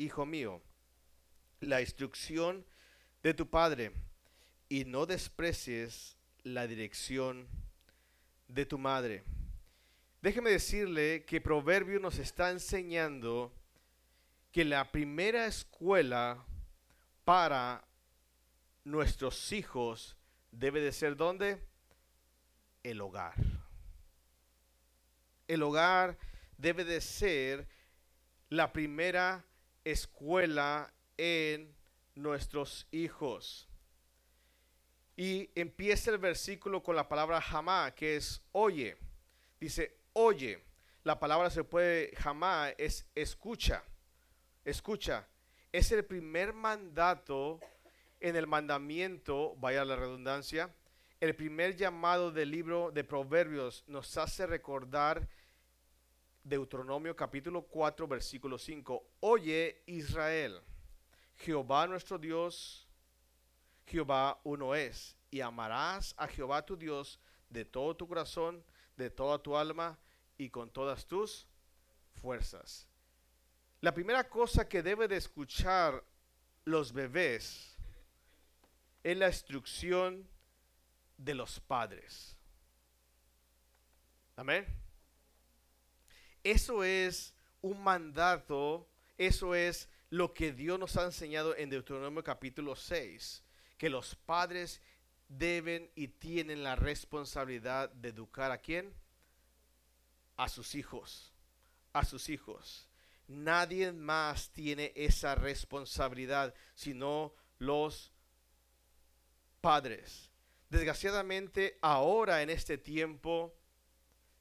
hijo mío, la instrucción de tu padre y no desprecies la dirección de tu madre. Déjeme decirle que Proverbio nos está enseñando que la primera escuela para nuestros hijos debe de ser ¿dónde? El hogar. El hogar debe de ser la primera escuela en nuestros hijos. Y empieza el versículo con la palabra jamá, que es oye. Dice, oye. La palabra se puede jamá, es escucha. Escucha. Es el primer mandato en el mandamiento, vaya la redundancia, el primer llamado del libro de Proverbios nos hace recordar Deuteronomio capítulo 4 versículo 5. Oye Israel, Jehová nuestro Dios, Jehová uno es, y amarás a Jehová tu Dios de todo tu corazón, de toda tu alma y con todas tus fuerzas. La primera cosa que debe de escuchar los bebés es la instrucción de los padres. Amén. Eso es un mandato, eso es lo que Dios nos ha enseñado en Deuteronomio capítulo 6, que los padres deben y tienen la responsabilidad de educar a quién? A sus hijos, a sus hijos. Nadie más tiene esa responsabilidad sino los padres. Desgraciadamente ahora en este tiempo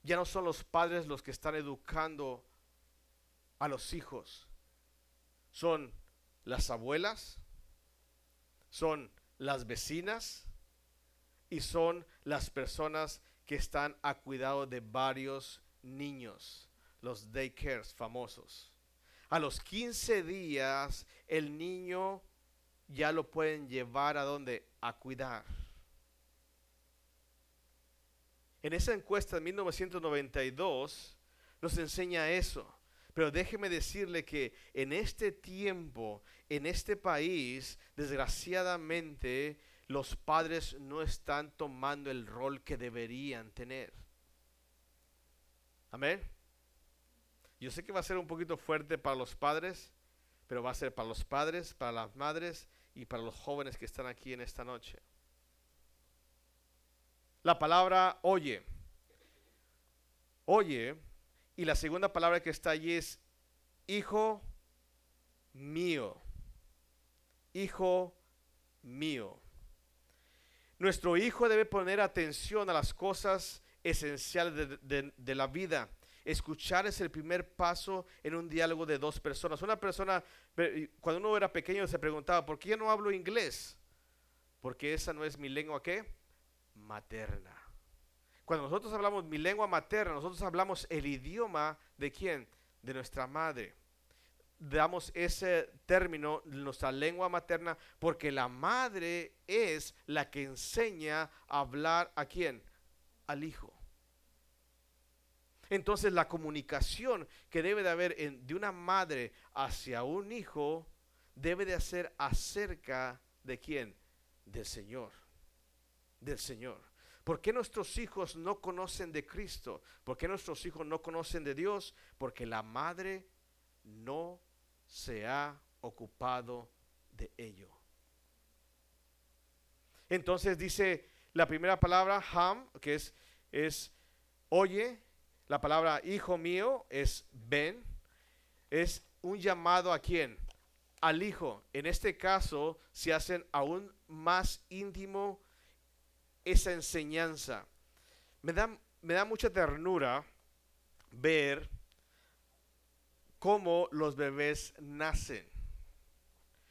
ya no son los padres los que están educando a los hijos. Son las abuelas, son las vecinas y son las personas que están a cuidado de varios niños, los daycares famosos. A los 15 días el niño ya lo pueden llevar a donde? A cuidar. En esa encuesta de 1992 nos enseña eso. Pero déjeme decirle que en este tiempo, en este país, desgraciadamente, los padres no están tomando el rol que deberían tener. Amén. Yo sé que va a ser un poquito fuerte para los padres, pero va a ser para los padres, para las madres y para los jóvenes que están aquí en esta noche la palabra oye. Oye. Y la segunda palabra que está allí es hijo mío. Hijo mío. Nuestro hijo debe poner atención a las cosas esenciales de, la vida. Escuchar es el primer paso en un diálogo de dos personas. Una persona, cuando uno era pequeño, se preguntaba, ¿por qué no hablo inglés? Porque esa no es mi lengua, ¿qué? Materna. Cuando nosotros hablamos mi lengua materna, nosotros hablamos el idioma de quién? De nuestra madre. Damos ese término, nuestra lengua materna, porque la madre es la que enseña a hablar a quién? Al hijo. Entonces la comunicación que debe de haber de una madre hacia un hijo debe de ser acerca de quién? Del Señor del Señor. ¿Por qué nuestros hijos no conocen de Cristo? ¿Por qué nuestros hijos no conocen de Dios? Porque la madre no se ha ocupado de ello. Entonces dice la primera palabra, ham, que es, es oye, la palabra hijo mío es ven, es un llamado a quién? Al hijo. En este caso se hacen aún más íntimo esa enseñanza. Me da, me da mucha ternura ver cómo los bebés nacen.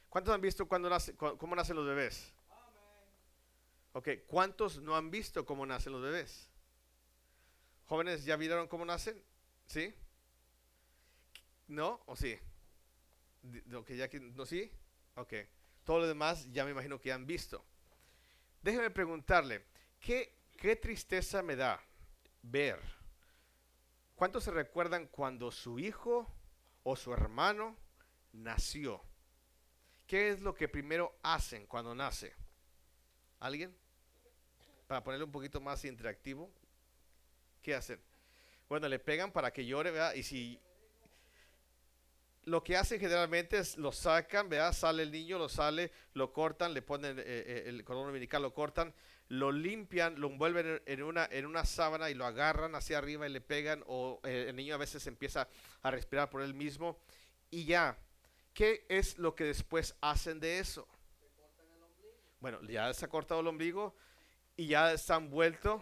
¿Cuántos han visto cuando nace, cómo nacen los bebés? Ok, ¿cuántos no han visto cómo nacen los bebés? Jóvenes, ¿ya vieron cómo nacen? ¿Sí? ¿No? ¿O sí? Okay, ya que, ¿No sí? Ok. Demás ya me imagino que han visto. Déjeme preguntarle, ¿qué, qué tristeza me da ver? ¿Cuántos se recuerdan cuando su hijo o su hermano nació. ¿Qué es lo que primero hacen cuando nace? ¿Alguien? Para ponerle un poquito más interactivo. ¿Qué hacen? Bueno, le pegan para que llore, ¿verdad? Y si lo que hacen generalmente es lo sacan, ¿verdad? Sale el niño, lo sale, lo cortan, le ponen eh, eh, el cordón umbilical, lo cortan, lo limpian, lo envuelven en una, en una sábana y lo agarran hacia arriba y le pegan, o eh, el niño a veces empieza a respirar por él mismo y ya. ¿Qué es lo que después hacen de eso? Bueno, ya se ha cortado el ombligo y ya están vuelto.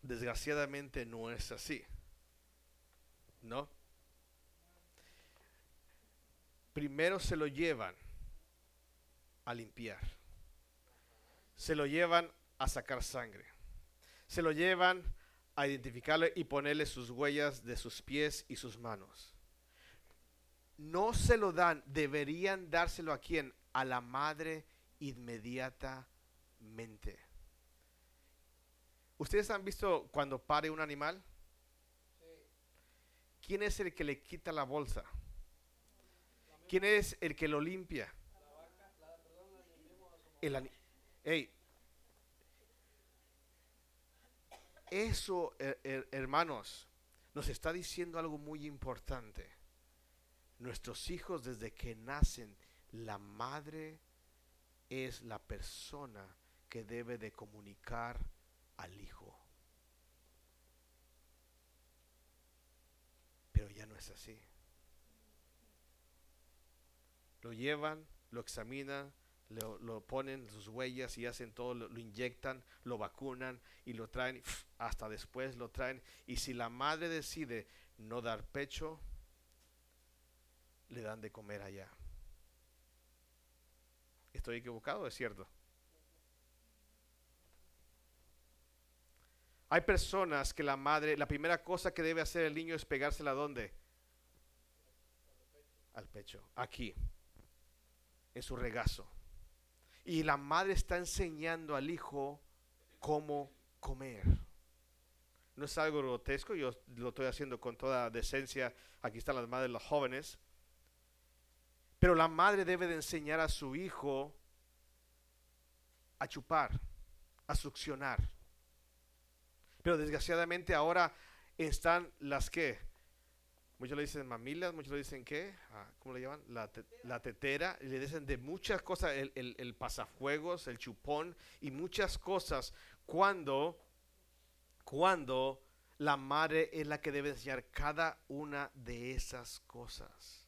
Desgraciadamente no es así. ¿No? Primero se lo llevan a limpiar. Se lo llevan a sacar sangre. Se lo llevan a identificarlo y ponerle sus huellas de sus pies y sus manos. No se lo dan, deberían dárselo a quién? A la madre inmediatamente. ¿Ustedes han visto cuando pare un animal? ¿Quién es el que le quita la bolsa? ¿Quién es el que lo limpia? El Eso, hermanos, nos está diciendo algo muy importante. Nuestros hijos desde que nacen, la madre es la persona que debe de comunicar al hijo. Pero ya no es así. Lo llevan, lo examinan, lo, ponen sus huellas y hacen todo, lo, inyectan, lo vacunan y lo traen, hasta después lo traen. Y si la madre decide no dar pecho, le dan de comer allá. ¿Estoy equivocado? ¿Es cierto? Hay personas que la madre, la primera cosa que debe hacer el niño es pegársela dónde? Al pecho, aquí, en su regazo. Y la madre está enseñando al hijo cómo comer. No es algo grotesco, yo lo estoy haciendo con toda decencia. Aquí están las madres, los jóvenes. Pero la madre debe de enseñar a su hijo a chupar, a succionar. Pero desgraciadamente ahora están las que, muchos le dicen mamilas, muchos le dicen qué, ah, ¿cómo le llaman? La, tetera, y le dicen de muchas cosas, el, el, el pasafuegos, el chupón y muchas cosas, cuando, cuando la madre es la que debe enseñar cada una de esas cosas.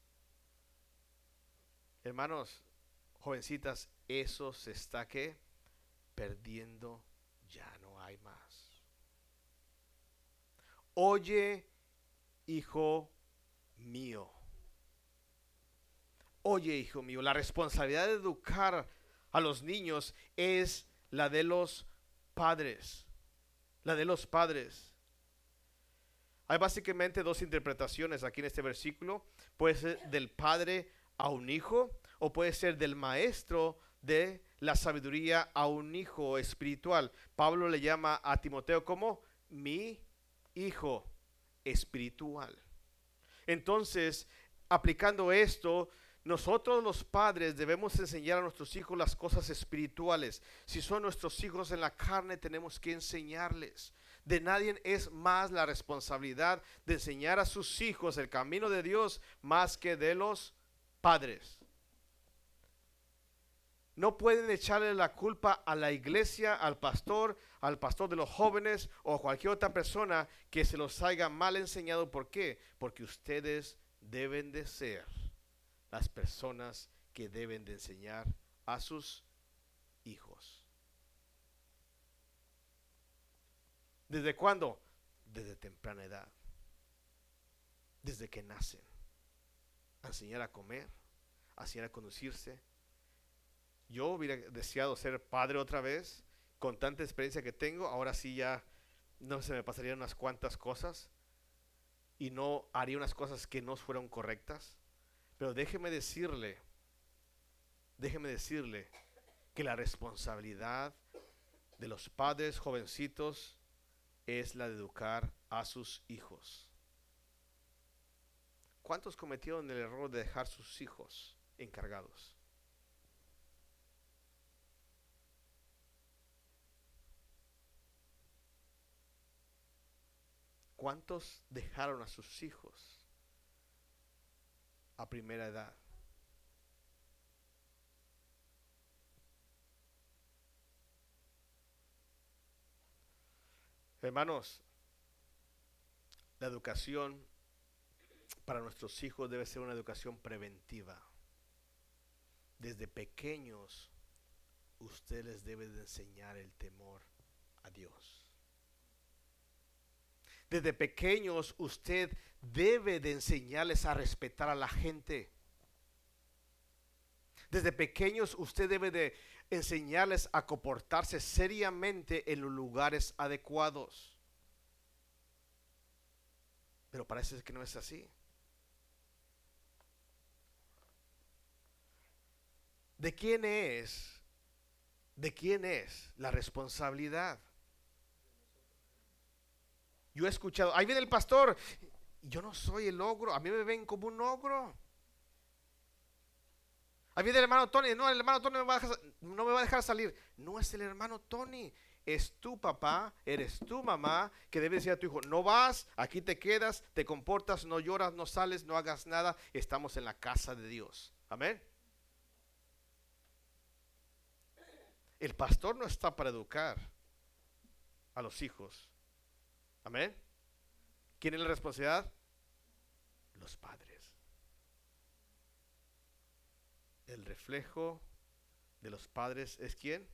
Hermanos, jovencitas, eso se está que perdiendo, ya no hay más. Oye, hijo mío. Oye, hijo mío, la responsabilidad de educar a los niños es la de los padres. La de los padres. Hay básicamente dos interpretaciones aquí en este versículo. Puede ser del padre a un hijo o puede ser del maestro de la sabiduría a un hijo espiritual. Pablo le llama a Timoteo como mi hijo espiritual. Entonces, aplicando esto, nosotros los padres debemos enseñar a nuestros hijos las cosas espirituales. Si son nuestros hijos en la carne, tenemos que enseñarles. De nadie es más la responsabilidad de enseñar a sus hijos el camino de Dios más que de los padres. No pueden echarle la culpa a la iglesia, al pastor, al pastor de los jóvenes o a cualquier otra persona que se los haya mal enseñado. ¿Por qué? Porque ustedes deben de ser las personas que deben de enseñar a sus hijos. ¿Desde cuándo? Desde temprana edad. Desde que nacen. A enseñar a comer, a enseñar a conducirse, yo hubiera deseado ser padre otra vez, con tanta experiencia que tengo, ahora sí ya no se me pasarían unas cuantas cosas y no haría unas cosas que no fueron correctas. Pero déjeme decirle, déjeme decirle que la responsabilidad de los padres jovencitos es la de educar a sus hijos. ¿Cuántos cometieron el error de dejar sus hijos encargados? ¿Cuántos dejaron a sus hijos a primera edad? Hermanos, la educación para nuestros hijos debe ser una educación preventiva. Desde pequeños, usted les debe de enseñar el temor a Dios. Desde pequeños, usted debe de enseñarles a respetar a la gente. Desde pequeños, usted debe de enseñarles a comportarse seriamente en los lugares adecuados. Pero parece que no es así. ¿De quién es? ¿De quién es la responsabilidad? Yo he escuchado, ahí viene el pastor, yo no soy el ogro, a mí me ven como un ogro. Ahí viene el hermano Tony. No, el hermano Tony no me va a dejar salir. No es el hermano Tony. Es tu papá, eres tu mamá que debe decir a tu hijo, no vas, aquí te quedas, te comportas, no lloras, no sales, no hagas nada. Estamos en la casa de Dios. Amén. El pastor no está para educar a los hijos. Amén. ¿Quién es la responsabilidad? Los padres. el reflejo de los padres es quién?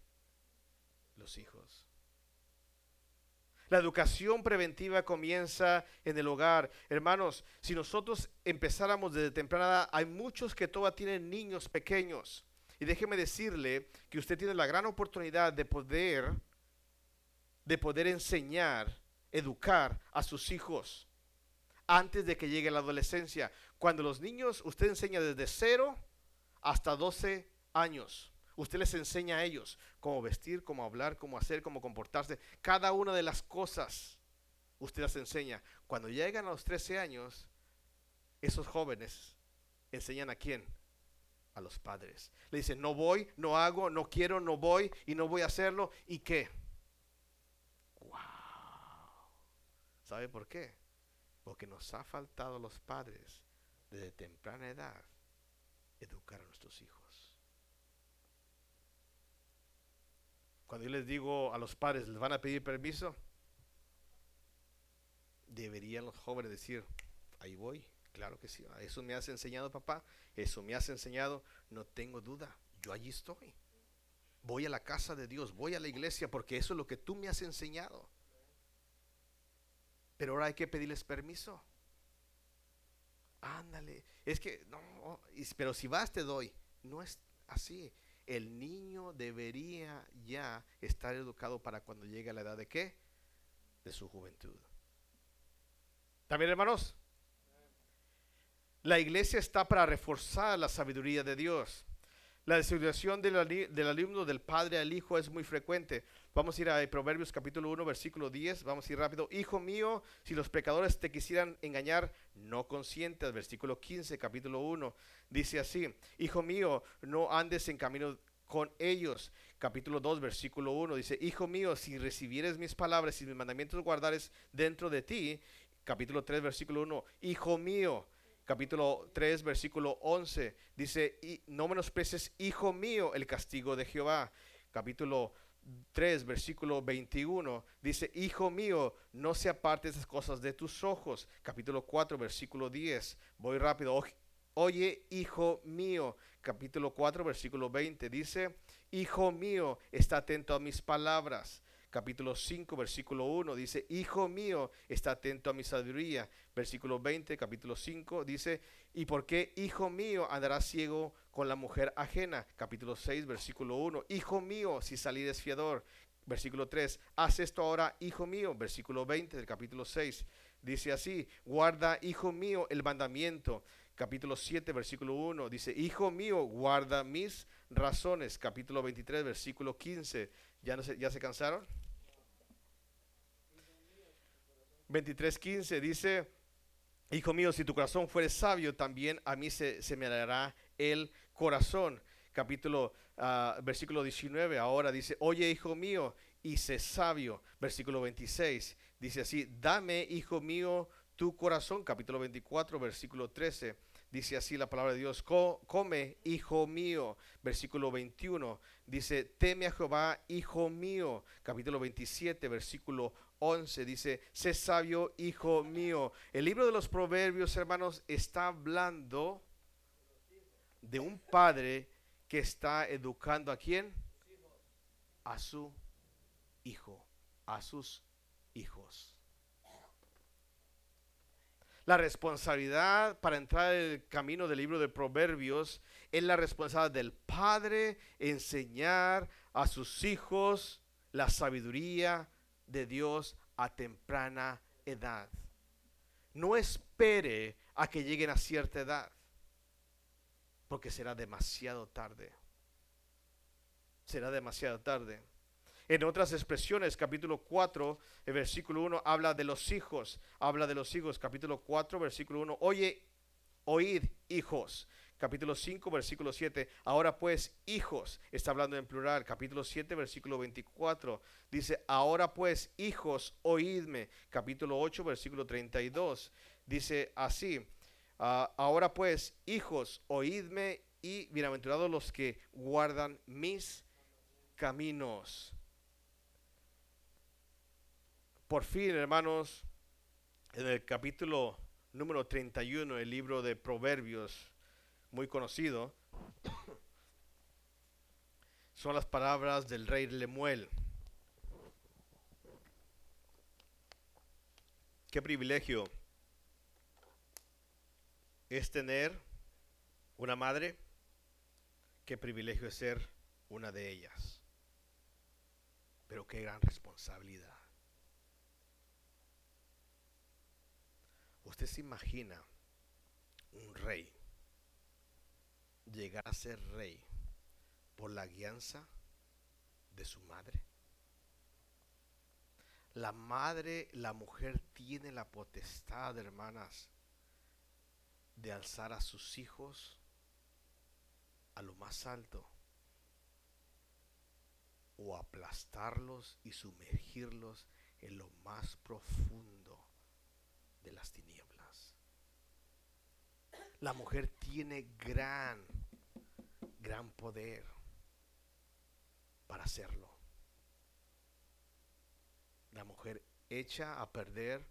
Los hijos. La educación preventiva comienza en el hogar. Hermanos, si nosotros empezáramos desde temprana hay muchos que todavía tienen niños pequeños. Y déjeme decirle que usted tiene la gran oportunidad de poder, de poder enseñar, educar a sus hijos antes de que llegue la adolescencia. Cuando los niños, usted enseña desde cero hasta 12 años. Usted les enseña a ellos cómo vestir, cómo hablar, cómo hacer, cómo comportarse. Cada una de las cosas usted las enseña. Cuando llegan a los 13 años, esos jóvenes enseñan a quién? A los padres. Le dicen, no voy, no hago, no quiero, no voy y no voy a hacerlo. ¿Y qué? ¡Wow! ¿Sabe por qué? Porque nos ha faltado los padres desde temprana edad educar a nuestros hijos. Cuando yo les digo a los padres, ¿les van a pedir permiso? Deberían los jóvenes decir, ahí voy, claro que sí, eso me has enseñado papá, eso me has enseñado, no tengo duda, yo allí estoy. Voy a la casa de Dios, voy a la iglesia porque eso es lo que tú me has enseñado. Pero ahora hay que pedirles permiso. Ándale, es que no, pero si vas te doy. No es así. El niño debería ya estar educado para cuando llegue a la edad de qué? De su juventud. ¿También, hermanos? La iglesia está para reforzar la sabiduría de Dios. La designación del, alumno del padre al hijo es muy frecuente. Vamos a ir a Proverbios capítulo 1, versículo 10. Vamos a ir rápido. Hijo mío, si los pecadores te quisieran engañar, no consientas. Versículo 15, capítulo 1. Dice así, Hijo mío, no andes en camino con ellos. Capítulo 2, versículo 1. Dice, Hijo mío, si recibieres mis palabras y mis mandamientos guardares dentro de ti. Capítulo 3, versículo 1. Hijo mío capítulo 3, versículo 11, dice, y no menosprecies, hijo mío, el castigo de Jehová. Capítulo 3, versículo 21, dice, hijo mío, no se apartes esas cosas de tus ojos. Capítulo 4, versículo 10, voy rápido. Oye, hijo mío, capítulo 4, versículo 20, dice, hijo mío, está atento a mis palabras capítulo 5, versículo 1, dice, Hijo mío, está atento a mi sabiduría. Versículo 20, capítulo 5, dice, ¿y por qué, hijo mío, andará ciego con la mujer ajena? Capítulo 6, versículo 1, Hijo mío, si salires fiador. Versículo 3, haz esto ahora, hijo mío. Versículo 20 del capítulo 6, dice así, guarda, hijo mío, el mandamiento. Capítulo 7, versículo 1, dice, Hijo mío, guarda mis razones. Capítulo 23, versículo 15 ¿Ya, no se, ¿Ya se cansaron? 23.15 dice, Hijo mío, si tu corazón fuere sabio, también a mí se, se me dará el corazón. Capítulo, ah, versículo 19, ahora dice, oye, hijo mío, y sé sabio. Versículo 26, dice así, dame, hijo mío, tu corazón. Capítulo 24, versículo 13. Dice así la palabra de Dios, come, hijo mío. Versículo 21 dice, teme a Jehová, hijo mío. Capítulo 27, versículo 11 dice, sé sabio, hijo mío. El libro de los proverbios, hermanos, está hablando de un padre que está educando a quién? A su hijo, a sus hijos. La responsabilidad para entrar en el camino del libro de Proverbios es la responsabilidad del padre enseñar a sus hijos la sabiduría de Dios a temprana edad. No espere a que lleguen a cierta edad, porque será demasiado tarde. Será demasiado tarde. En otras expresiones, capítulo 4, el versículo 1 habla de los hijos, habla de los hijos, capítulo 4, versículo 1, oye, oíd hijos. Capítulo 5, versículo 7. Ahora pues, hijos, está hablando en plural. Capítulo 7, versículo 24. Dice, ahora pues, hijos, oídme. Capítulo 8, versículo 32. Dice así, ah, ahora pues, hijos, oídme y bienaventurados los que guardan mis caminos. Por fin, hermanos, en el capítulo número 31 del libro de Proverbios, muy conocido, son las palabras del rey Lemuel. Qué privilegio es tener una madre, qué privilegio es ser una de ellas, pero qué gran responsabilidad. ¿Usted se imagina un rey llegar a ser rey por la guianza de su madre? La madre, la mujer tiene la potestad, hermanas, de alzar a sus hijos a lo más alto o aplastarlos y sumergirlos en lo más profundo de las tinieblas. La mujer tiene gran, gran poder para hacerlo. La mujer echa a perder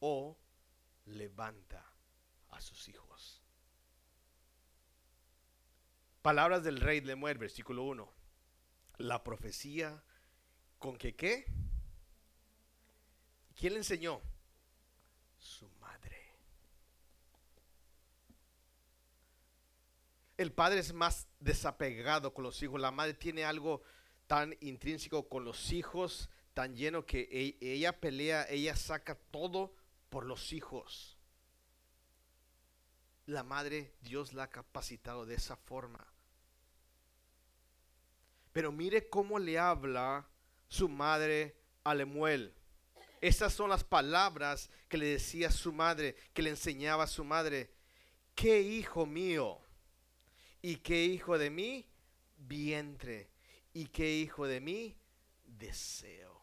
o levanta a sus hijos. Palabras del rey Lemuel, versículo 1. La profecía con que qué? ¿Quién le enseñó? su madre. El padre es más desapegado con los hijos. La madre tiene algo tan intrínseco con los hijos, tan lleno que e-, ella pelea, ella saca todo por los hijos. La madre, Dios la ha capacitado de esa forma. Pero mire cómo le habla su madre a Lemuel. Estas son las palabras que le decía su madre, que le enseñaba a su madre. ¿Qué hijo mío? ¿Y qué hijo de mí? Vientre. ¿Y qué hijo de mí? Deseo.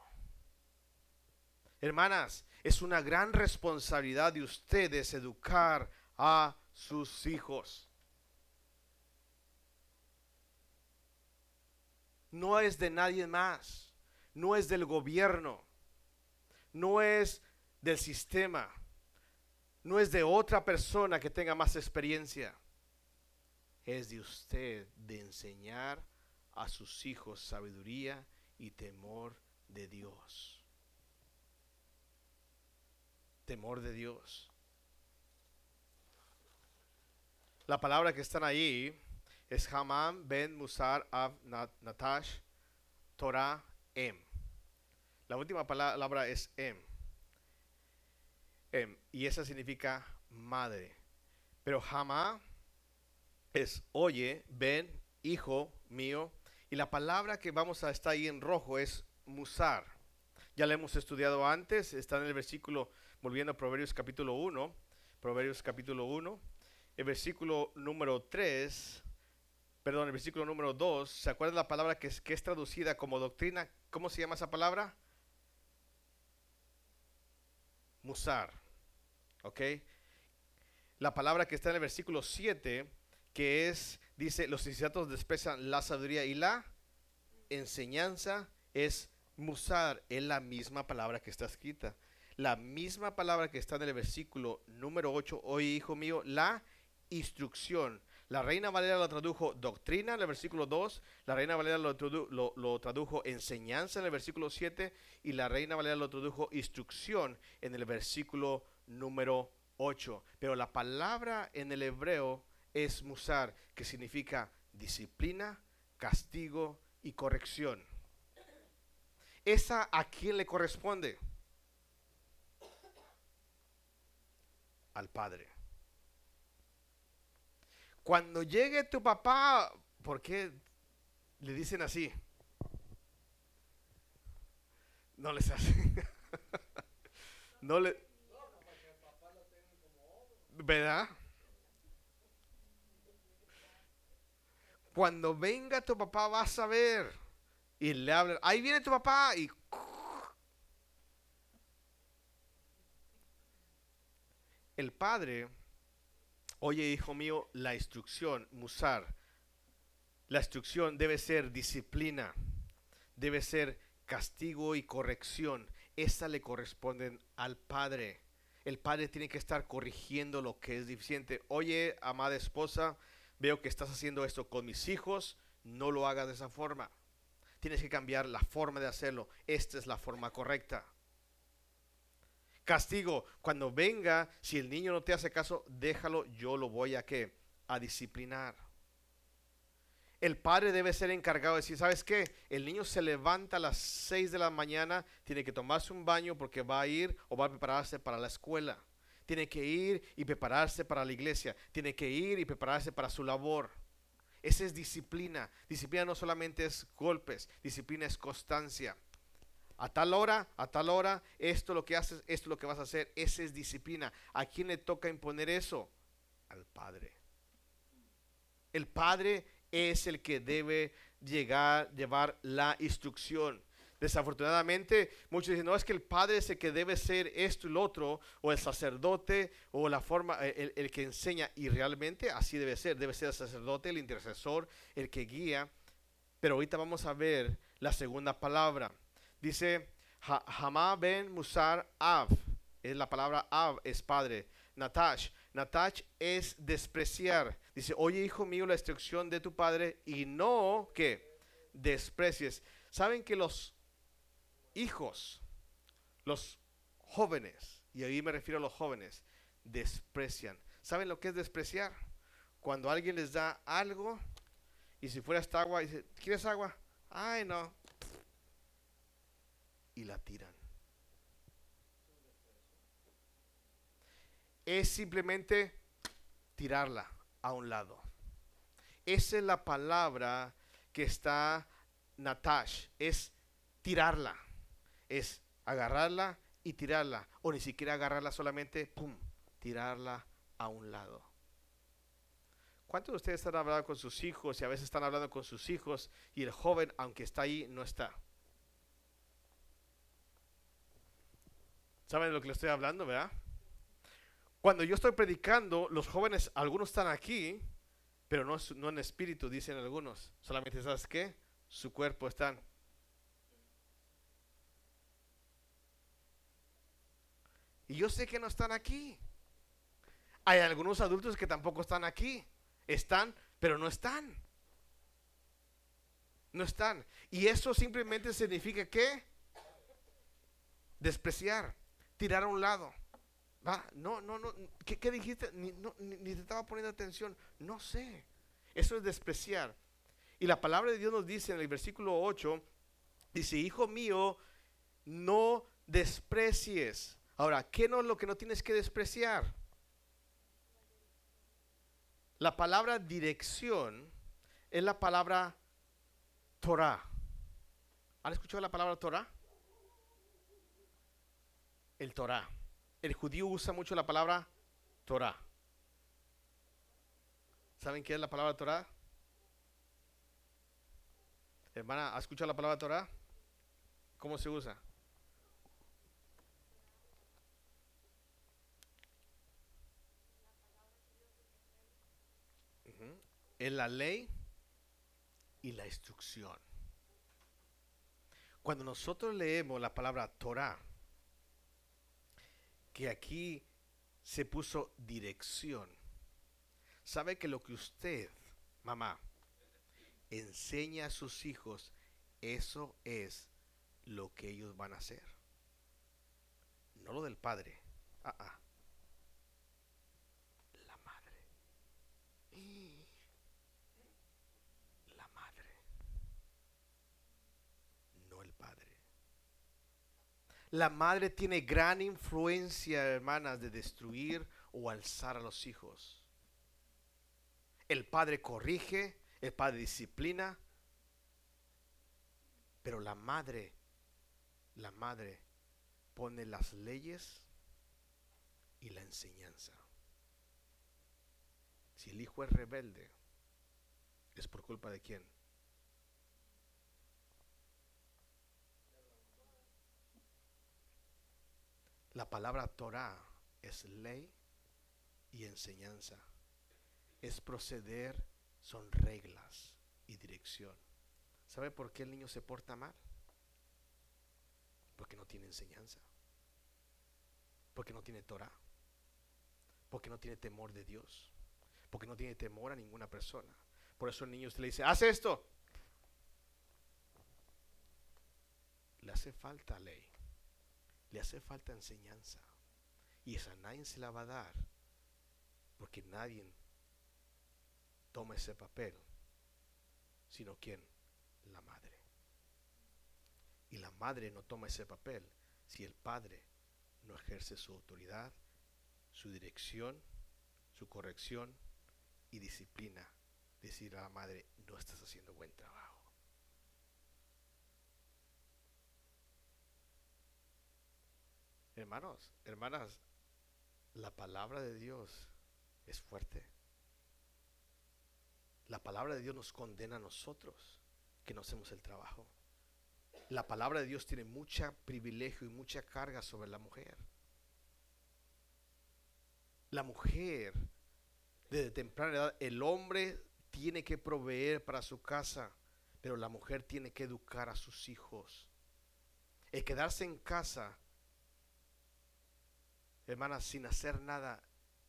Hermanas, es una gran responsabilidad de ustedes educar a sus hijos. No es de nadie más, no es del gobierno no es del sistema, no es de otra persona que tenga más experiencia, es de usted de enseñar a sus hijos sabiduría y temor de Dios. Temor de Dios. La palabra que están ahí es Hamam ben Musar av Natash Torah em. La última palabra es em. em. y esa significa madre. Pero jamás es oye, ven, hijo mío. Y la palabra que vamos a estar ahí en rojo es musar. Ya la hemos estudiado antes, está en el versículo, volviendo a Proverbios capítulo 1, Proverbios capítulo 1, el versículo número 3, perdón, el versículo número 2, ¿se acuerdan la palabra que es, que es traducida como doctrina? ¿Cómo se llama esa palabra? Musar. ¿Ok? La palabra que está en el versículo 7, que es, dice, los insensatos desprecian la sabiduría y la enseñanza, es musar, es la misma palabra que está escrita. La misma palabra que está en el versículo número 8, oye hijo mío, la instrucción. La Reina Valera lo tradujo doctrina en el versículo 2, la Reina Valera lo, lo, tradujo enseñanza en el versículo 7 y la Reina Valera lo tradujo instrucción en el versículo número 8. Pero la palabra en el hebreo es musar, que significa disciplina, castigo y corrección. ¿Esa a quién le corresponde? Al Padre. Cuando llegue tu papá, ¿por qué le dicen así? No les hace. no le. ¿Verdad? Cuando venga tu papá vas a ver y le hablan, ahí viene tu papá y... El padre, oye hijo mío, la instrucción, musar, la instrucción debe ser disciplina, debe ser castigo y corrección. Esa le corresponden al padre. El padre tiene que estar corrigiendo lo que es deficiente. Oye, amada esposa, veo que estás haciendo esto con mis hijos, no lo hagas de esa forma. Tienes que cambiar la forma de hacerlo. Esta es la forma correcta. Castigo, cuando venga, si el niño no te hace caso, déjalo, yo lo voy a qué? A disciplinar. El padre debe ser encargado de decir, ¿sabes qué? El niño se levanta a las 6 de la mañana, tiene que tomarse un baño porque va a ir o va a prepararse para la escuela. Tiene que ir y prepararse para la iglesia. Tiene que ir y prepararse para su labor. Esa es disciplina. Disciplina no solamente es golpes, disciplina es constancia. A tal hora, a tal hora, esto lo que haces, esto lo que vas a hacer, esa es disciplina. ¿A quién le toca imponer eso? Al Padre. El Padre es el que debe llegar, llevar la instrucción. Desafortunadamente, muchos dicen, no, es que el padre es el que debe ser esto y lo otro, o el sacerdote, o la forma, eh, el, que enseña, y realmente así debe ser, debe ser el sacerdote, el intercesor, el que guía. Pero ahorita vamos a ver la segunda palabra. Dice, Hamá ben Musar Av, es la palabra Av, es padre. Natash, Natash es despreciar. Dice, oye hijo mío, la instrucción de tu padre, y no que desprecies. Saben que los hijos, los jóvenes, y ahí me refiero a los jóvenes, desprecian. ¿Saben lo que es despreciar? Cuando alguien les da algo y si fuera esta agua, dice, ¿quieres agua? Ay, no. Y la tiran. Es simplemente tirarla a un lado. Esa es la palabra que está Natash, es tirarla es agarrarla y tirarla, o ni siquiera agarrarla solamente, ¡pum!, tirarla a un lado. ¿Cuántos de ustedes están hablando con sus hijos y a veces están hablando con sus hijos y el joven, aunque está ahí, no está? ¿Saben de lo que le estoy hablando, verdad? Cuando yo estoy predicando, los jóvenes, algunos están aquí, pero no, no en espíritu, dicen algunos. Solamente, ¿sabes qué? Su cuerpo están Y yo sé que no están aquí. Hay algunos adultos que tampoco están aquí. Están, pero no están. No están. Y eso simplemente significa que despreciar, tirar a un lado. ¿Va? No, no, no. ¿Qué, dijiste? Ni, ni te estaba poniendo atención. No sé. Eso es despreciar. Y la palabra de Dios nos dice en el versículo 8, dice, hijo mío, no desprecies Ahora, ¿qué no es lo que no tienes que despreciar? La palabra dirección es la palabra Torah. ¿Han escuchado la palabra Torah? El Torah. El judío usa mucho la palabra Torah. ¿Saben qué es la palabra Torah? Hermana, ¿ha escuchado la palabra Torah? ¿Cómo se usa? Es la ley y la instrucción. Cuando nosotros leemos la palabra Torah, que aquí se puso dirección, sabe que lo que usted, mamá, enseña a sus hijos, eso es lo que ellos van a hacer. No lo del padre. Ah, ah madre. La madre. No el padre. La madre tiene gran influencia, hermanas, de destruir o alzar a los hijos. El padre corrige, el padre disciplina, pero la madre, la madre pone las leyes y la enseñanza. Si el hijo es rebelde, ¿es por culpa de quién? La palabra Torah es ley y enseñanza. Es proceder, son reglas y dirección. ¿Sabe por qué el niño se porta mal? Porque no tiene enseñanza. Porque no tiene Torah. Porque no tiene temor de Dios. Porque no tiene temor a ninguna persona. Por eso el niño usted le dice, haz esto. Le hace falta ley. Le hace falta enseñanza. Y esa nadie se la va a dar. Porque nadie toma ese papel. Sino quién? La madre. Y la madre no toma ese papel si el padre no ejerce su autoridad, su dirección, su corrección y disciplina. Decir a la madre, no estás haciendo buen trabajo. Hermanos, hermanas, la palabra de Dios es fuerte. La palabra de Dios nos condena a nosotros que no hacemos el trabajo. La palabra de Dios tiene mucho privilegio y mucha carga sobre la mujer. La mujer, desde temprana edad, el hombre tiene que proveer para su casa, pero la mujer tiene que educar a sus hijos. El quedarse en casa, hermanas, sin hacer nada,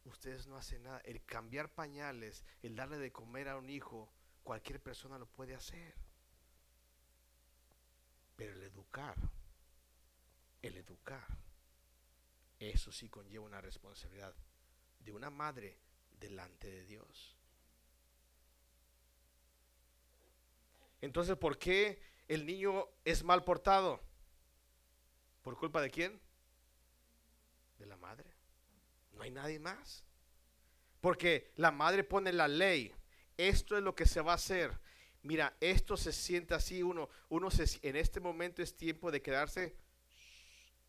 ustedes no hacen nada. El cambiar pañales, el darle de comer a un hijo, cualquier persona lo puede hacer. Pero el educar, el educar, eso sí conlleva una responsabilidad de una madre delante de Dios. Entonces, ¿por qué el niño es mal portado? ¿Por culpa de quién? De la madre. No hay nadie más. Porque la madre pone la ley. Esto es lo que se va a hacer. Mira, esto se siente así. Uno, uno se, en este momento es tiempo de quedarse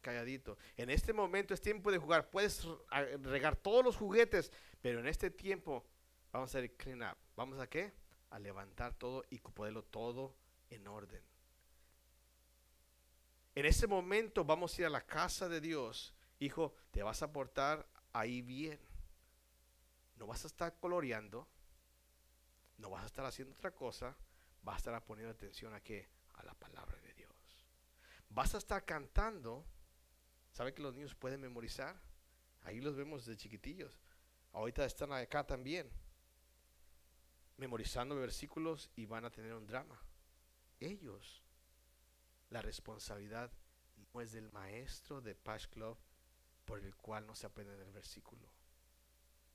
calladito. En este momento es tiempo de jugar. Puedes regar todos los juguetes, pero en este tiempo vamos a hacer clean up. ¿Vamos a qué? A levantar todo y ponerlo todo en orden. En este momento vamos a ir a la casa de Dios. Hijo, te vas a portar ahí bien. No vas a estar coloreando. No vas a estar haciendo otra cosa. Vas a estar poniendo atención a qué? A la palabra de Dios. Vas a estar cantando. ¿Sabe que los niños pueden memorizar? Ahí los vemos de chiquitillos. Ahorita están acá también. Memorizando versículos y van a tener un drama. Ellos. La responsabilidad no es del maestro de Pash Club por el cual no se aprende el versículo.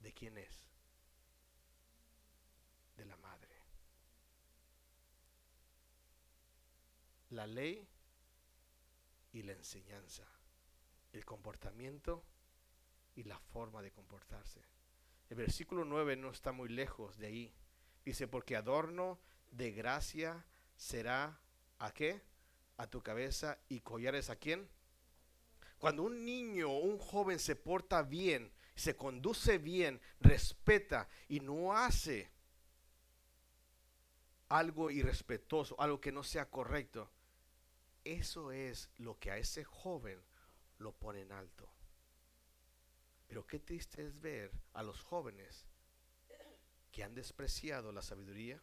¿De quién es? De la madre. La ley y la enseñanza. El comportamiento y la forma de comportarse. El versículo 9 no está muy lejos de ahí. Dice, porque adorno de gracia será a qué? A tu cabeza y collares a quién? Cuando un niño o un joven se porta bien se conduce bien, respeta y no hace algo irrespetuoso, algo que no sea correcto, eso es lo que a ese joven lo pone en alto. Pero qué triste es ver a los jóvenes que han despreciado la sabiduría,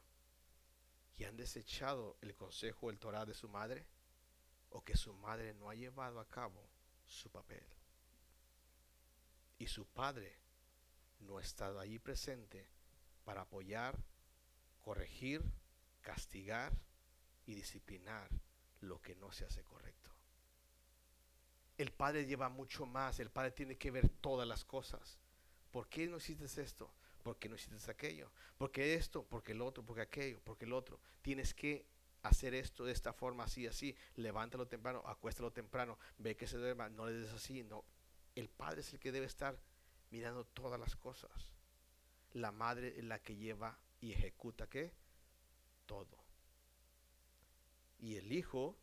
que han desechado el consejo, el Torah de su madre, o que su madre no ha llevado a cabo su papel. Y su padre no ha estado allí presente para apoyar, corregir, castigar y disciplinar lo que no se hace correcto. El padre lleva mucho más, el padre tiene que ver todas las cosas. ¿Por qué no hiciste esto? ¿Por qué no hiciste aquello? ¿Por qué esto? ¿Por qué el otro? ¿Por qué aquello? ¿Por qué el otro? Tienes que hacer esto de esta forma, así, así. Levántalo temprano, acuéstalo temprano, ve que se duerma, no le des así. No. El padre es el que debe estar mirando todas las cosas. La madre es la que lleva y ejecuta qué? Todo. Y el hijo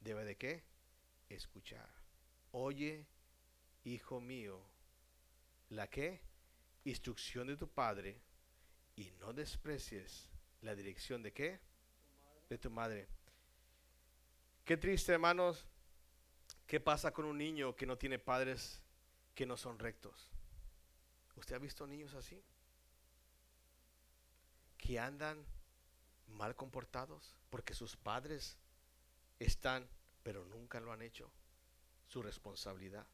debe de qué? Escuchar. Oye, hijo mío, la que instrucción de tu padre y no desprecies la dirección de qué? De tu madre. Qué triste, hermanos. ¿Qué pasa con un niño que no tiene padres que no son rectos? ¿Usted ha visto niños así? Que andan mal comportados porque sus padres están, pero nunca lo han hecho, su responsabilidad.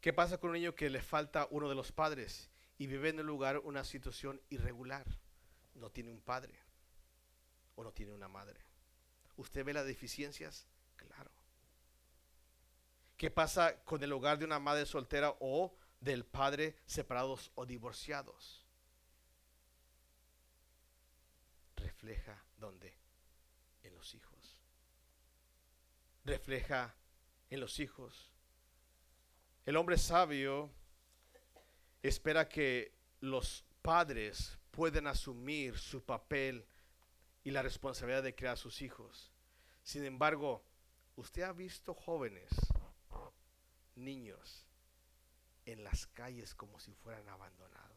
¿Qué pasa con un niño que le falta uno de los padres y vive en el lugar una situación irregular? No tiene un padre o no tiene una madre. ¿Usted ve las deficiencias? Claro. ¿Qué pasa con el hogar de una madre soltera o del padre separados o divorciados? refleja dónde? En los hijos. Refleja en los hijos. El hombre sabio espera que los padres puedan asumir su papel y la responsabilidad de crear a sus hijos. Sin embargo, usted ha visto jóvenes, niños, en las calles como si fueran abandonados.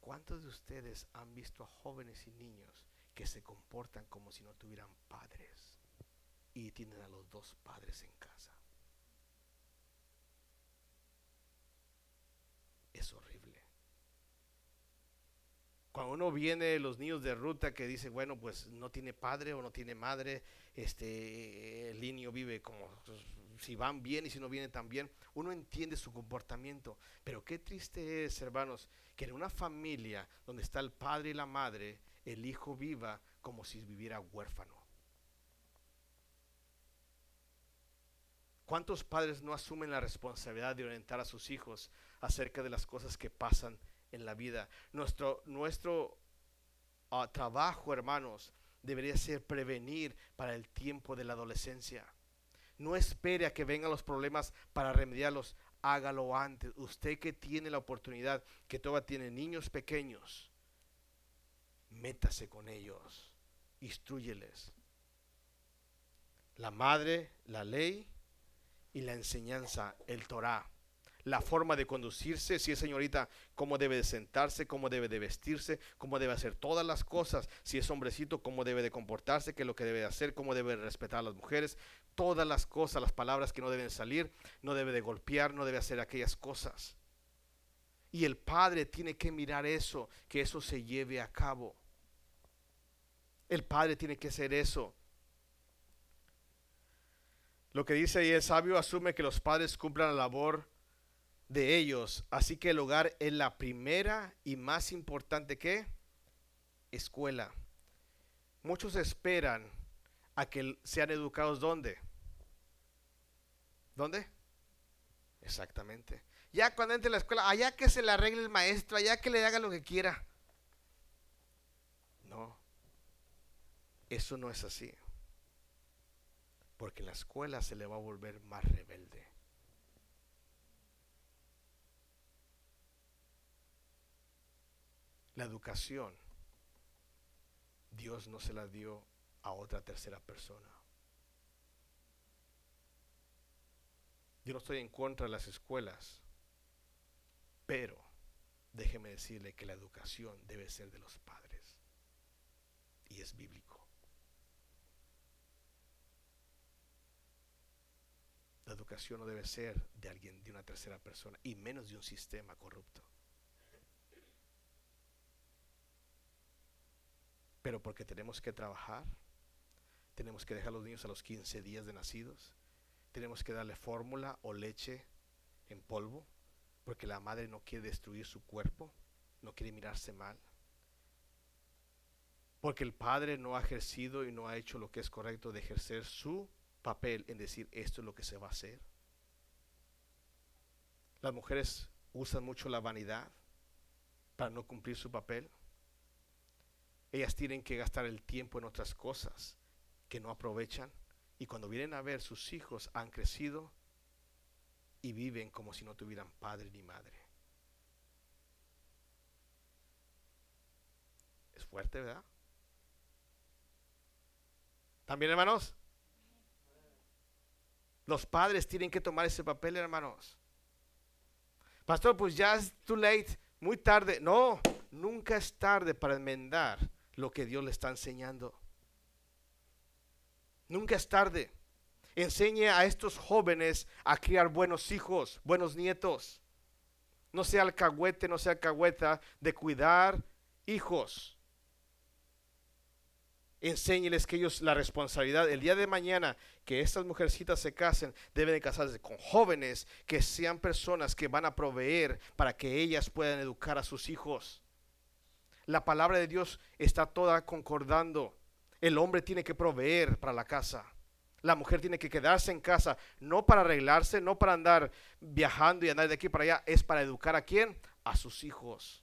¿Cuántos de ustedes han visto a jóvenes y niños que se comportan como si no tuvieran padres y tienen a los dos padres en casa? Es horrible. Cuando uno viene los niños de ruta que dice, bueno, pues no tiene padre o no tiene madre, este el niño vive como si van bien y si no vienen tan bien, uno entiende su comportamiento. Pero qué triste es, hermanos, que en una familia donde está el padre y la madre, el hijo viva como si viviera huérfano. ¿Cuántos padres no asumen la responsabilidad de orientar a sus hijos acerca de las cosas que pasan en la vida? Nuestro, nuestro ah, trabajo, hermanos, debería ser prevenir para el tiempo de la adolescencia. No espere a que vengan los problemas para remediarlos. Hágalo antes. Usted que tiene la oportunidad, que todavía tiene niños pequeños, métase con ellos. Instruyeles. La madre, la ley y la enseñanza, el Torah la forma de conducirse, si es señorita, cómo debe de sentarse, cómo debe de vestirse, cómo debe hacer todas las cosas, si es hombrecito, cómo debe de comportarse, qué es lo que debe de hacer, cómo debe respetar a las mujeres, todas las cosas, las palabras que no deben salir, no debe de golpear, no debe hacer aquellas cosas. Y el padre tiene que mirar eso, que eso se lleve a cabo. El padre tiene que hacer eso. Lo que dice ahí el sabio asume que los padres cumplan la labor de ellos. Así que el hogar es la primera y más importante que escuela. Muchos esperan a que sean educados ¿dónde? ¿Dónde? Exactamente. Ya cuando entre a la escuela, allá que se le arregle el maestro, allá que le haga lo que quiera. No, eso no es así. Porque en la escuela se le va a volver más rebelde. La educación, Dios no se la dio a otra tercera persona. Yo no estoy en contra de las escuelas, pero déjeme decirle que la educación debe ser de los padres y es bíblico. La educación no debe ser de alguien, de una tercera persona, y menos de un sistema corrupto. Pero porque tenemos que trabajar, tenemos que dejar a los niños a los 15 días de nacidos, tenemos que darle fórmula o leche en polvo, porque la madre no quiere destruir su cuerpo, no quiere mirarse mal. Porque el padre no ha ejercido y no ha hecho lo que es correcto de ejercer su papel en decir esto es lo que se va a hacer. Las mujeres usan mucho la vanidad para no cumplir su papel. Ellas tienen que gastar el tiempo en otras cosas que no aprovechan y cuando vienen a ver sus hijos han crecido y viven como si no tuvieran padre ni madre. Es fuerte, ¿verdad? ¿También, hermanos? Los padres tienen que tomar ese papel, hermanos. Pastor, pues ya es too late, muy tarde. No, nunca es tarde para enmendar lo que Dios le está enseñando. Nunca es tarde. Enseñe a estos jóvenes a criar buenos hijos, buenos nietos. No sea alcahuete, no sea alcahueta de cuidar hijos enséñeles que ellos la responsabilidad, el día de mañana que estas mujercitas se casen, deben de casarse con jóvenes que sean personas que van a proveer para que ellas puedan educar a sus hijos. La palabra de Dios está toda concordando. El hombre tiene que proveer para la casa. La mujer tiene que quedarse en casa, no para arreglarse, no para andar viajando y andar de aquí para allá, es para educar a quién? A sus hijos.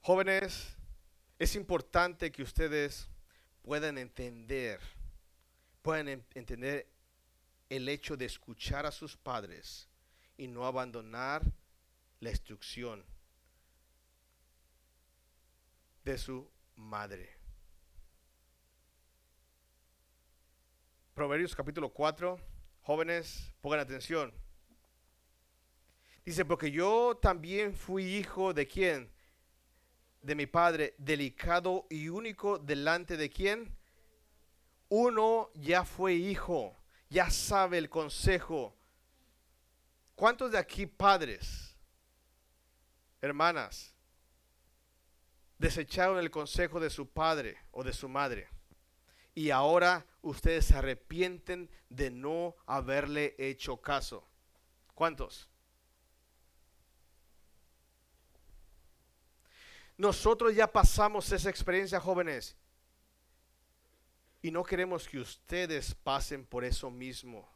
Jóvenes, es importante que ustedes puedan entender, puedan entender el hecho de escuchar a sus padres y no abandonar la instrucción de su madre. Proverbios capítulo 4, jóvenes, pongan atención. Dice, porque yo también fui hijo de quién? de mi Padre, delicado y único delante de quién? Uno ya fue hijo, ya sabe el consejo. ¿Cuántos de aquí padres, hermanas, desecharon el consejo de su padre o de su madre? Y ahora ustedes se arrepienten de no haberle hecho caso. ¿Cuántos? Nosotros ya pasamos esa experiencia, jóvenes. Y no queremos que ustedes pasen por eso mismo.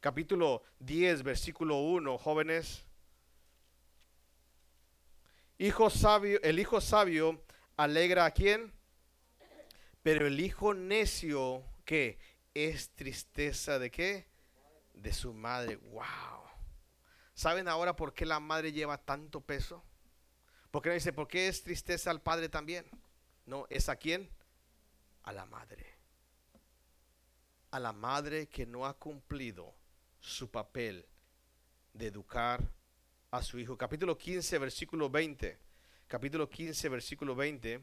Capítulo 10, versículo 1, jóvenes. Hijo sabio, el hijo sabio alegra a quién? Pero el hijo necio, ¿qué? Es tristeza de qué? De su madre. Wow. ¿Saben ahora por qué la madre lleva tanto peso? Porque no dice, ¿por qué es tristeza al padre también? No, ¿es a quién? A la madre. A la madre que no ha cumplido su papel de educar a su hijo. Capítulo 15, versículo 20. Capítulo 15, versículo 20.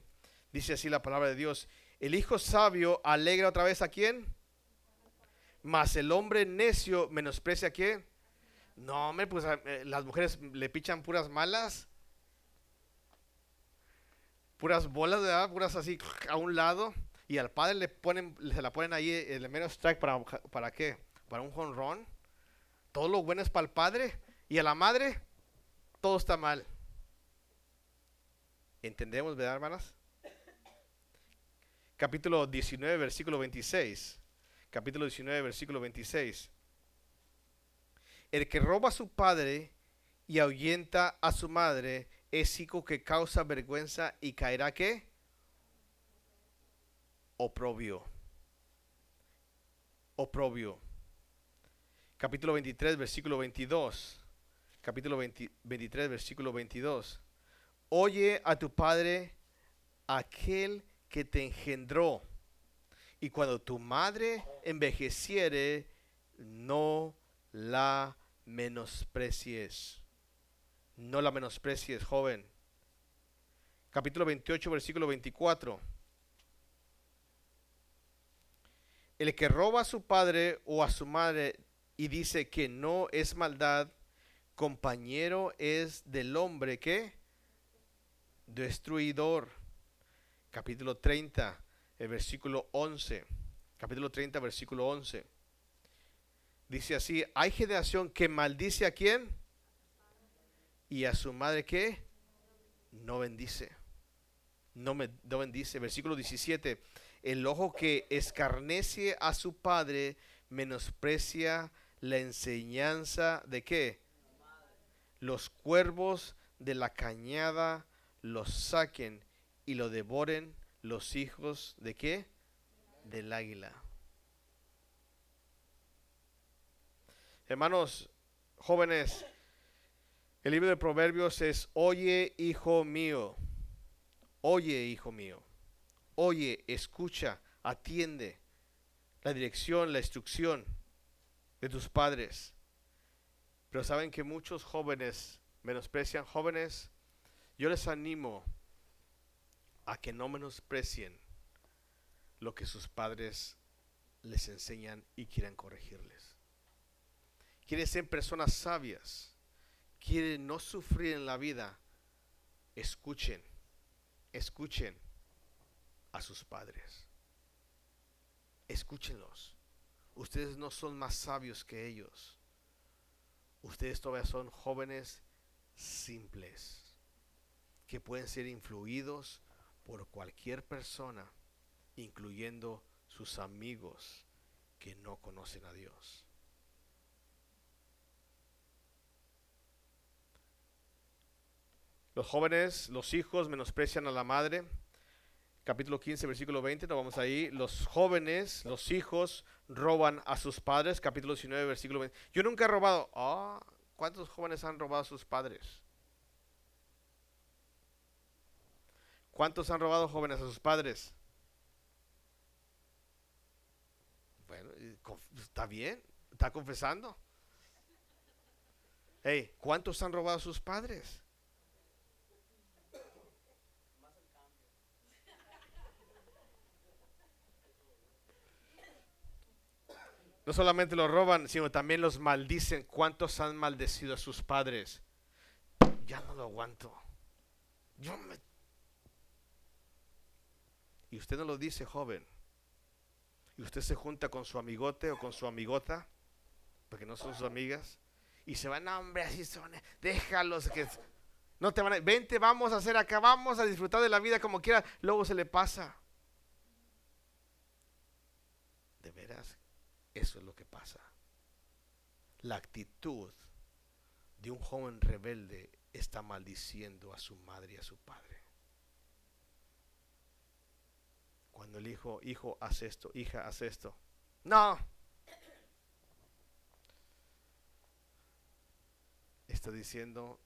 Dice así la palabra de Dios. El hijo sabio alegra otra vez a quién? Mas el hombre necio menosprecia a quién? No, hombre, pues eh, las mujeres le pichan puras malas puras bolas, ¿verdad? Puras así a un lado. Y al padre le ponen, se la ponen ahí el menos strike para, para qué? Para un jonrón. Todo lo bueno es para el padre. Y a la madre, todo está mal. ¿Entendemos, verdad, hermanas? Capítulo 19, versículo 26. Capítulo 19, versículo 26. El que roba a su padre y ahuyenta a su madre es hijo que causa vergüenza y caerá qué? Oprobio. Oprobio. Capítulo 23, versículo 22. Capítulo 23, versículo 22. Oye a tu padre aquel que te engendró. Y cuando tu madre envejeciere, no la menosprecies. No la menosprecies, joven. Capítulo 28, versículo 24. El que roba a su padre o a su madre y dice que no es maldad, compañero es del hombre que destruidor. Capítulo 30, el versículo 11. Capítulo 30, versículo 11. Dice así, hay generación que maldice a quién? Y a su madre que no bendice. No, me, no bendice. Versículo 17. El ojo que escarnece a su padre menosprecia la enseñanza de qué? Los cuervos de la cañada los saquen y lo devoren los hijos de qué? Del águila. Hermanos jóvenes, el libro de Proverbios es, oye hijo mío, oye hijo mío, oye, escucha, atiende la dirección, la instrucción de tus padres. Pero saben que muchos jóvenes menosprecian jóvenes. Yo les animo a que no menosprecien lo que sus padres les enseñan y quieran corregirles quieren ser personas sabias, quieren no sufrir en la vida, escuchen, escuchen a sus padres. Escúchenlos. Ustedes no son más sabios que ellos. Ustedes todavía son jóvenes simples que pueden ser influidos por cualquier persona, incluyendo sus amigos que no conocen a Dios. Los jóvenes, los hijos menosprecian a la madre. Capítulo 15, versículo 20, nos vamos ahí. Los jóvenes, los hijos, roban a sus padres. Capítulo 19, versículo 20. Yo nunca he robado. Ah, ¿Cuántos jóvenes han robado a sus padres? ¿Cuántos han robado jóvenes a sus padres? Bueno, está bien, está confesando. Hey, ¿cuántos han robado a sus padres? No solamente los roban, sino también los maldicen. ¿Cuántos han maldecido a sus padres? Ya no lo aguanto. Yo me... Y usted no lo dice, joven. Y usted se junta con su amigote o con su amigota, porque no son sus amigas, y se van, a hombre, así son, déjalos que no te van a, vente, vamos a hacer acá, vamos a disfrutar de la vida como quiera, luego se le pasa. De veras, eso es lo que pasa. La actitud de un joven rebelde está maldiciendo a su madre y a su padre. Cuando el hijo, hijo, hace esto, hija, hace esto. No. Está diciendo,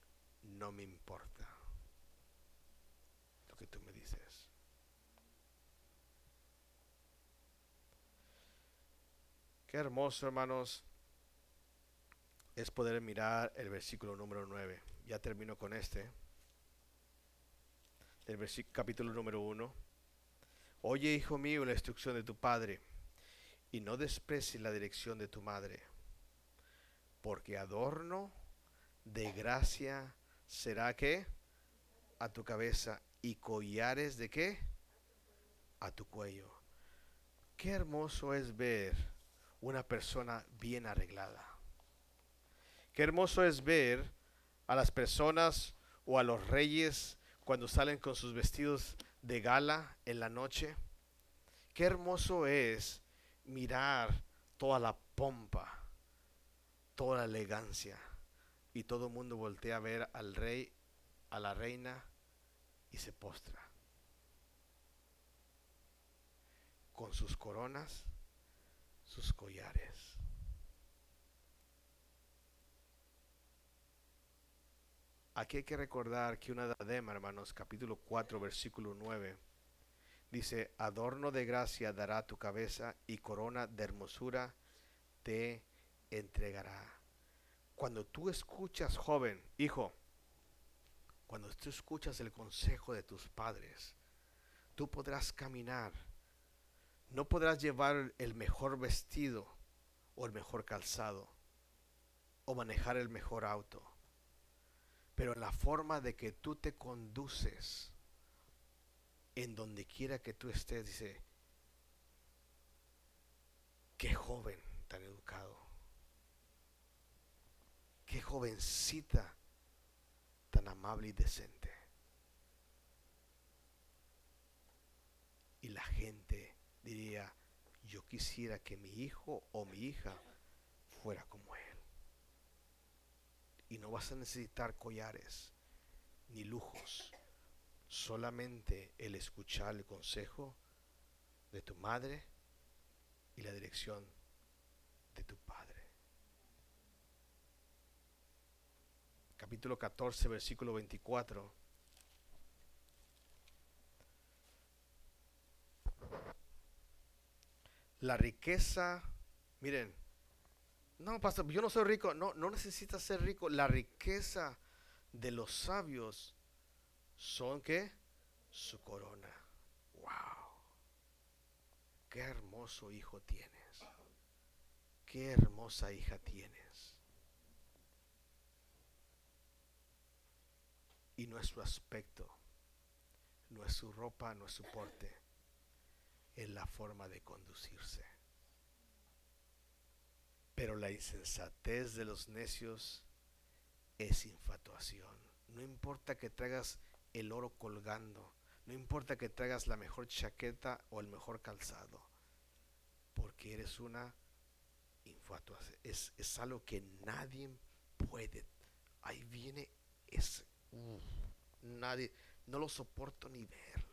no me importa lo que tú me dices. Qué hermoso, hermanos, es poder mirar el versículo número 9. Ya termino con este. El capítulo número 1. Oye, hijo mío, la instrucción de tu padre, y no desprecies la dirección de tu madre, porque adorno de gracia será que a tu cabeza y collares de qué a tu cuello. Qué hermoso es ver una persona bien arreglada. Qué hermoso es ver a las personas o a los reyes cuando salen con sus vestidos de gala en la noche. Qué hermoso es mirar toda la pompa, toda la elegancia y todo el mundo voltea a ver al rey, a la reina y se postra. Con sus coronas sus collares. Aquí hay que recordar que una diadema, hermanos, capítulo 4, versículo 9, Dice, adorno de gracia dará tu cabeza y corona de hermosura te entregará. Cuando tú escuchas, joven, hijo, cuando tú escuchas el consejo de tus padres, tú podrás caminar. No podrás llevar el mejor vestido o el mejor calzado o manejar el mejor auto. Pero la forma de que tú te conduces en donde quiera que tú estés, dice, qué joven tan educado, qué jovencita tan amable y decente. Y la gente diría, yo quisiera que mi hijo o mi hija fuera como él. Y no vas a necesitar collares ni lujos, solamente el escuchar el consejo de tu madre y la dirección de tu padre. capítulo 14, versículo 24. La riqueza, miren, no, pastor, yo no soy rico, no, no necesitas ser rico. La riqueza de los sabios son que su corona. Wow. Qué hermoso hijo tienes. Qué hermosa hija tienes. y no es su aspecto, no es su ropa, no es su porte, es la forma de conducirse. Pero la insensatez de los necios es infatuación. No importa que traigas el oro colgando, no importa que traigas la mejor chaqueta o el mejor calzado, porque eres una infatuación. Es, es algo que nadie puede. Ahí viene ese nadie, no lo soporto ni verlo.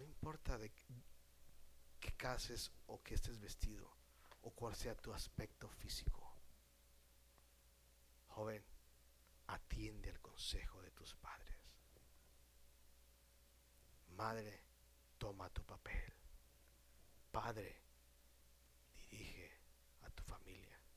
No importa de qué cases o que estés vestido o cuál sea tu aspecto físico. Joven, atiende al consejo de tus padres. Madre, toma tu papel. Padre, dirige a tu familia.